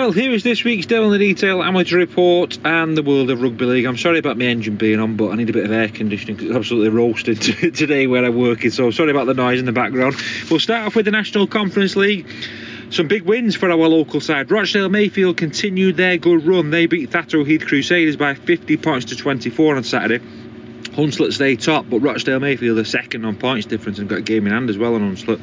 Well, here is this week's Devil in the Detail amateur report and the world of rugby league. I'm sorry about my engine being on, but I need a bit of air conditioning because it's absolutely roasting today where I'm working. So sorry about the noise in the background. We'll start off with the National Conference League. Some big wins for our local side. Rochdale Mayfield continued their good run. They beat Thatto Heath Crusaders by 50 points to 24 on Saturday. Hunslet stay top, but Rochdale Mayfield are second on points difference and got a game in hand as well on Hunslet.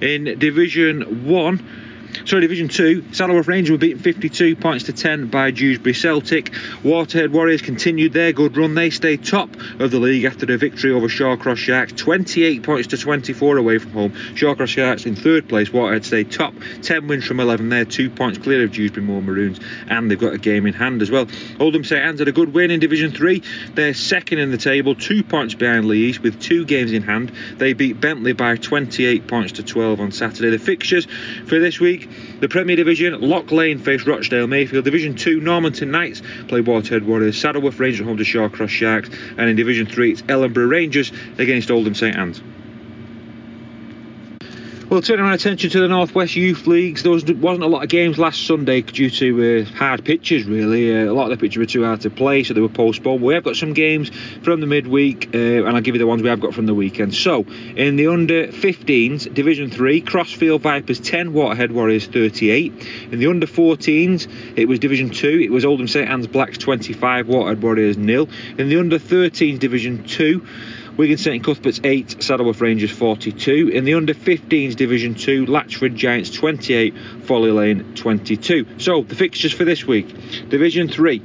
In Division 1, Sorry, Division 2, Saddleworth Rangers were beaten 52 points to 10 by Dewsbury Celtic. Waterhead Warriors continued their good run. They stayed top of the league after their victory over Shawcross Sharks, 28 points to 24 away from home. Shawcross Sharks in third place. Waterhead stayed top, 10 wins from 11 there, two points clear of Dewsbury Moor Maroons, and they've got a game in hand as well. Oldham St Anne's had a good win in Division 3. They're second in the table, two points behind East with two games in hand. They beat Bentley by 28 points to 12 on Saturday. The fixtures for this week the Premier Division, Lock Lane face Rochdale Mayfield. Division 2, Normanton Knights play Waterhead Warriors. Saddleworth Rangers home to Shawcross Sharks. And in Division 3, it's Ellenborough Rangers against Oldham St Anne's. Well, turning our attention to the Northwest Youth Leagues, there was, wasn't a lot of games last Sunday due to uh, hard pitches, really. Uh, a lot of the pitches were too hard to play, so they were postponed. We have got some games from the midweek, uh, and I'll give you the ones we have got from the weekend. So, in the under 15s, Division 3, Crossfield Vipers 10, Waterhead Warriors 38. In the under 14s, it was Division 2, it was Oldham St Anne's Blacks 25, Waterhead Warriors nil. In the under 13s, Division 2, Wigan St Cuthbert's 8, Saddleworth Rangers 42. In the under 15s Division 2, Latchford Giants 28, Folly Lane 22. So, the fixtures for this week Division 3.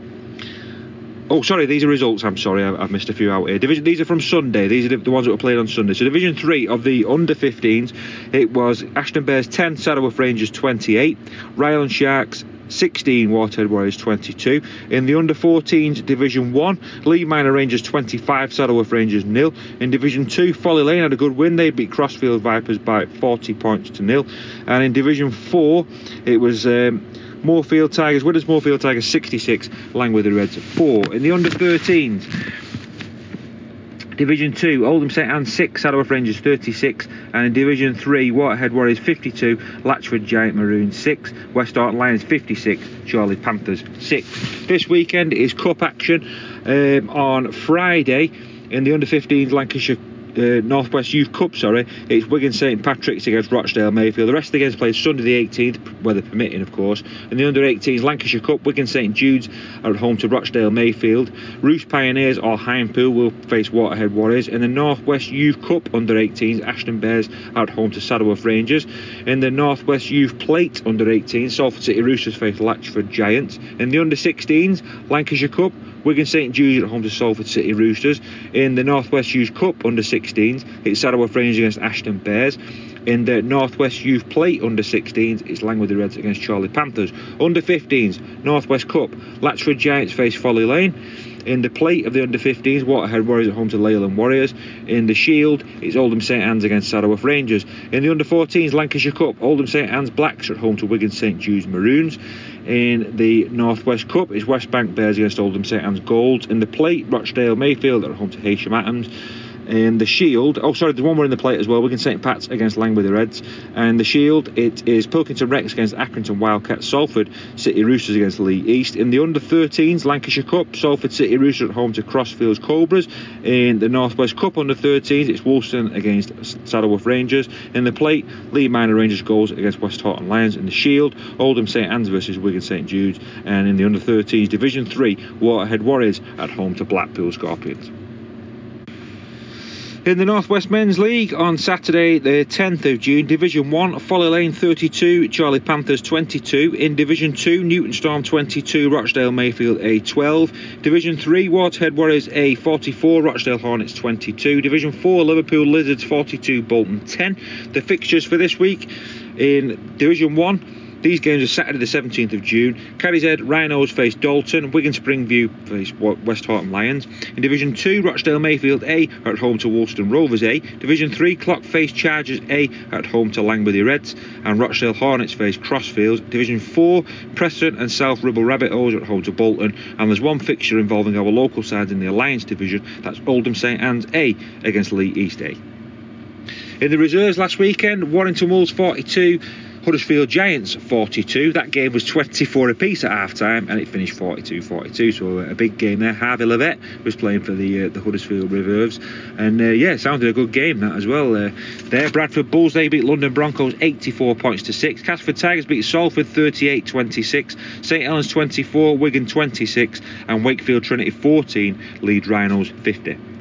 Oh, sorry, these are results. I'm sorry, I've missed a few out here. Division, these are from Sunday. These are the ones that were played on Sunday. So, Division 3 of the under 15s, it was Ashton Bears 10, Saddleworth Rangers 28, Ryland Sharks 16, Waterhead Warriors 22. In the under 14s, Division 1, Leigh Minor Rangers 25, Saddleworth Rangers nil. In Division 2, Folly Lane had a good win. They beat Crossfield Vipers by 40 points to nil. And in Division 4, it was. Um, Moorfield Tigers, Widders Moorfield Tigers 66, Langworthy Reds 4. In the under 13s, Division 2, Oldham St Anne's 6, Saddleworth Rangers 36, and in Division 3, Waterhead Warriors 52, Latchford Giant Maroons 6, Westhoughton Lions 56, Chorley Panthers 6. This weekend is cup action um, on Friday in the under 15s Lancashire uh, Northwest Youth Cup, sorry, it's Wigan St Patrick's against Rochdale Mayfield. The rest of the games played Sunday the 18th, weather permitting, of course. And the under 18s Lancashire Cup, Wigan St Jude's are at home to Rochdale Mayfield. Roose Pioneers or Hindpool will face Waterhead Warriors. In the Northwest Youth Cup under 18s, Ashton Bears are at home to Saddleworth Rangers. In the Northwest Youth Plate under 18s, Salford City Roosters face Latchford Giants. In the under 16s, Lancashire Cup, Wigan St Jude's at home to Salford City Roosters. In the Northwest Youth Cup under 16s, it's Saddleworth Rangers against Ashton Bears. In the Northwest Youth Plate under 16s, it's Langworthy Reds against Chorley Panthers. Under 15s, Northwest Cup, Latchford Giants face Folly Lane. In the plate of the under 15s, Waterhead Warriors at home to Leyland Warriors. In the Shield, it's Oldham St Anne's against Saddleworth Rangers. In the under 14s, Lancashire Cup, Oldham St Anne's Blacks are at home to Wigan St Jude's Maroons. In the Northwest Cup, it's West Bank Bears against Oldham St Anne's Golds. In the plate, Rochdale Mayfield are at home to Heysham Atoms in the Shield. Oh, sorry, there's one more in the plate as well. Wigan St Pat's against Langworthy Reds. And the Shield, it is Pilkington Recs against Accrington Wildcats. Salford City Roosters against Leigh East. In the under 13s, Lancashire Cup, Salford City Roosters at home to Crossfields Cobras. In the Northwest Cup under 13s, it's Woolston against Saddleworth Rangers. In the plate, Leigh Minor Rangers goals against Westhoughton Lions. In the Shield, Oldham St Anne's versus Wigan St Jude's. And in the under 13s, Division 3, Waterhead Warriors at home to Blackpool Scorpions. In the Northwest Men's League on Saturday, the 10th of June, Division 1, Folly Lane 32, Chorley Panthers 22. In Division 2, Newton Storm 22, Rochdale Mayfield A 12. Division 3, Waterhead Warriors A 44, Rochdale Hornets 22. Division 4, Liverpool Lizards 42, Bolton 10. The fixtures for this week in Division 1, these games are Saturday the 17th of June. Cadishead Rhinos face Dalton. Wigan Springview face Westhoughton Lions. In Division 2, Rochdale Mayfield A are at home to Woolston Rovers A. Division 3, Clock face Chargers A at home to Langworthy Reds. And Rochdale Hornets face Crossfields. Division 4, Preston and South Ribble Rabbitohs at home to Bolton. And there's one fixture involving our local sides in the Alliance Division. That's Oldham St Anne's A against Leigh East A. In the reserves last weekend, Warrington Wolves 42, Huddersfield Giants 42. That game was 24 apiece at half time and it finished 42 42. So a big game there. Harvey Livett was playing for the uh, the Huddersfield Reserves. And uh, yeah, sounded a good game that as well. Uh, there, Bradford Bulls, they beat London Broncos 84 points to 6. Castleford Tigers beat Salford 38 26. St Helens 24, Wigan 26. And Wakefield Trinity 14, Leeds Rhinos 50.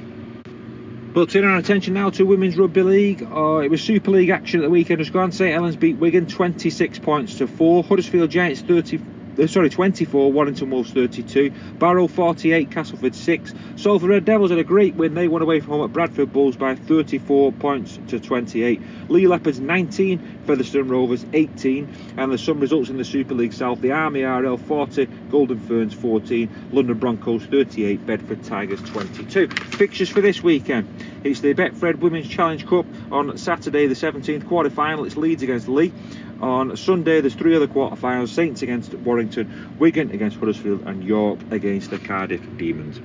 But turning our attention now to Women's Rugby League, uh, it was Super League action at the weekend As gone. St Helens beat Wigan 26 points to 4. Huddersfield Giants 30 uh, Uh, sorry, 24, Warrington Wolves 32, Barrow 48, Castleford 6. Salford Red Devils had a great win. They won away from home at Bradford Bulls by 34 points to 28. Leigh Leopards 19, Featherstone Rovers 18. And there's some results in the Super League South. The Army RL 40, Golden Ferns 14, London Broncos 38, Bedford Tigers 22. Fixtures for this weekend. It's the Betfred Women's Challenge Cup on Saturday the 17th quarter final. It's Leeds against Leigh. On Sunday, there's three other quarter-finals: Saints against Warrington, Wigan against Huddersfield, and York against the Cardiff Demons.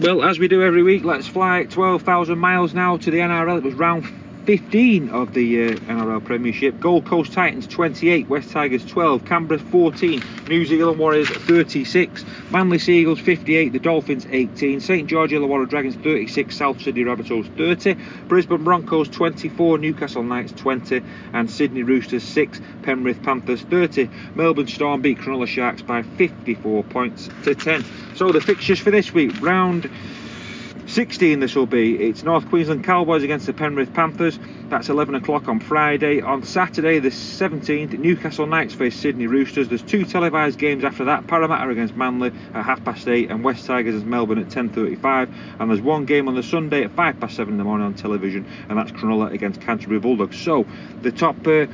Well, as we do every week, let's fly 12,000 miles now to the NRL. It was round 15 of the uh, NRL Premiership. Gold Coast Titans 28, West Tigers 12, Canberra 14, New Zealand Warriors 36, Manly Seagulls 58, the Dolphins 18, St George Illawarra Dragons 36, South Sydney Rabbitohs 30, Brisbane Broncos 24, Newcastle Knights 20, and Sydney Roosters 6, Penrith Panthers 30. Melbourne Storm beat Cronulla Sharks by 54 points to 10. So the fixtures for this week, round 16 this will be. It's North Queensland Cowboys against the Penrith Panthers. That's 11 o'clock on Friday. On Saturday, the 17th, Newcastle Knights face Sydney Roosters. There's two televised games after that. Parramatta against Manly at half past eight, and West Tigers against Melbourne at 10:35. And there's one game on the Sunday at five past seven in the morning on television, and that's Cronulla against Canterbury Bulldogs. So the top. Uh,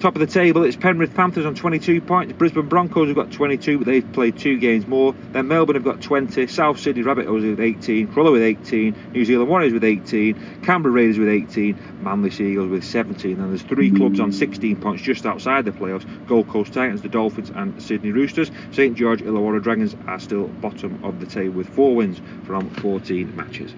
Top of the table, it's Penrith Panthers on 22 points. Brisbane Broncos have got 22, but they've played two games more. Then Melbourne have got 20. South Sydney Rabbitohs with 18. Cronulla with 18. New Zealand Warriors with 18. Canberra Raiders with 18. Manly Seagulls with 17. And there's three clubs on 16 points just outside the playoffs. Gold Coast Titans, the Dolphins, and Sydney Roosters. St George Illawarra Dragons are still bottom of the table with four wins from 14 matches.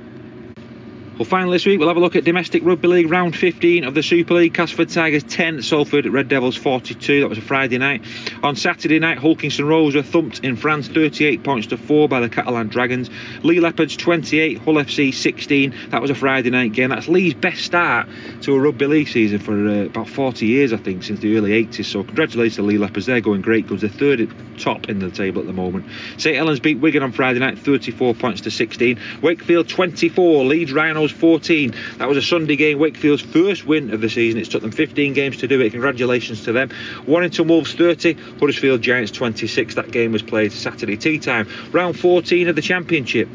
Well, finally this week we'll have a look at domestic rugby league round 15 of the Super League. Castleford Tigers 10, Salford Red Devils 42. That was a Friday night. On Saturday night, Hull Kingston Rovers were thumped in France 38 points to 4 by the Catalan Dragons. Leigh Leopards 28, Hull FC 16. That was a Friday night game. That's Leigh's best start to a rugby league season for uh, about 40 years, I think, since the early 80s. So congratulations to Leigh Leopards. They're going great because they're third at top in the table at the moment. St Helens beat Wigan on Friday night 34 points to 16. Wakefield 24, Leeds Rhinos 14. That was a Sunday game, Wakefield's first win of the season. It's took them 15 games to do it. Congratulations to them. Warrington Wolves 30, Huddersfield Giants 26. That game was played Saturday tea time. Round 14 of the Championship.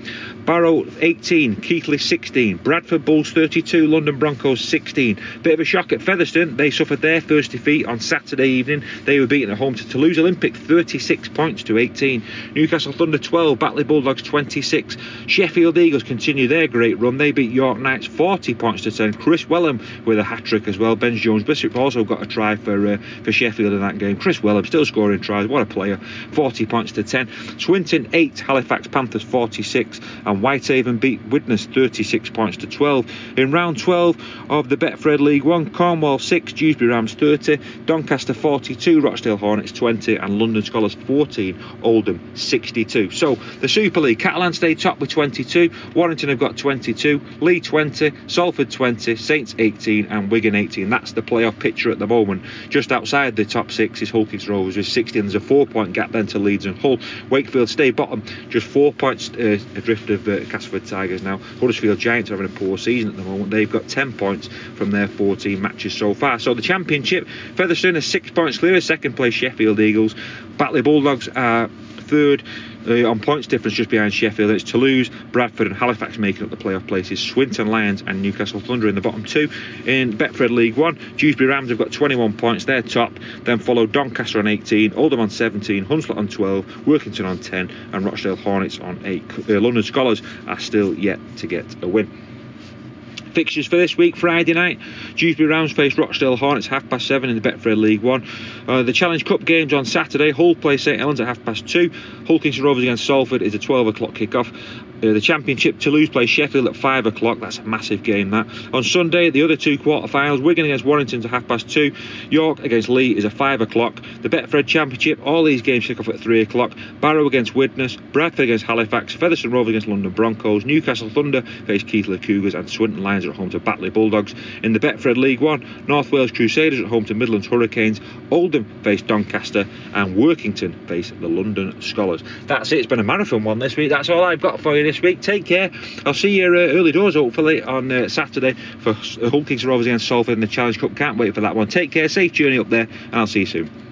Barrow 18, Keighley 16, Bradford Bulls 32, London Broncos 16. Bit of a shock at Featherstone. They suffered their first defeat on Saturday evening. They were beaten at home to Toulouse Olympique 36 points to 18. Newcastle Thunder 12, Batley Bulldogs 26. Sheffield Eagles continue their great run. They beat York Knights 40 points to 10. Chris Wellham with a hat trick as well. Ben Jones Bishop also got a try for uh, for Sheffield in that game. Chris Wellham still scoring tries. What a player. 40 points to 10. Swinton 8, Halifax Panthers 46. And and Whitehaven beat Widnes 36 points to 12. In round 12 of the Betfred League 1, Cornwall 6, Dewsbury Rams 30, Doncaster 42, Rochdale Hornets 20, and London Skolars 14, Oldham 62. So the Super League, Catalan stay top with 22, Warrington have got 22, Leigh 20, Salford 20, Saints 18, and Wigan 18. That's the playoff picture at the moment. Just outside the top six is Hull Kingston Rovers with 16. and there's a four point gap then to Leeds and Hull. Wakefield stay bottom, just four points uh, adrift of uh, Castleford Tigers now. Huddersfield Giants are having a poor season at the moment. They've got 10 points from their 14 matches so far. So the Championship, Featherstone is six points clear. Second place Sheffield Eagles. Batley Bulldogs are third. Uh, on points difference just behind Sheffield. It's Toulouse, Bradford, and Halifax making up the playoff places. Swinton Lions and Newcastle Thunder in the bottom two. In Betfred League One, Dewsbury Rams have got 21 points. They're top. Then follow Doncaster on 18, Oldham on 17, Hunslet on 12, Workington on 10, and Rochdale Hornets on 8. Uh, London Skolars are still yet to get a win. Fixtures for this week, Friday night, Dewsbury Rams face Rochdale Hornets half past seven in the Betfred League One. Uh, the Challenge Cup games on Saturday, Hull play St Helens at half past two. Hull Kingston Rovers against Salford is a 12 o'clock kick-off. Uh, the Championship, Toulouse play Sheffield at 5 o'clock. That's a massive game, that. On Sunday, the other two quarter-finals, Wigan against Warrington at half past 2. York against Leigh is a 5 o'clock. The Betfred Championship, all these games kick off at 3 o'clock. Barrow against Widnes, Bradford against Halifax, Featherstone Rovers against London Broncos, Newcastle Thunder face Keighley Cougars, and Swinton Lions are at home to Batley Bulldogs. In the Betfred League One, North Wales Crusaders at home to Midlands Hurricanes, Oldham face Doncaster, and Workington face the London Skolars. That's it. It's been a marathon one this week. That's all I've got for you this week. Take care. I'll see you uh, early doors hopefully on uh, Saturday for Hull Kings Rovers against Salford in the Challenge Cup. Can't wait for that one. Take care. Safe journey up there, and I'll see you soon.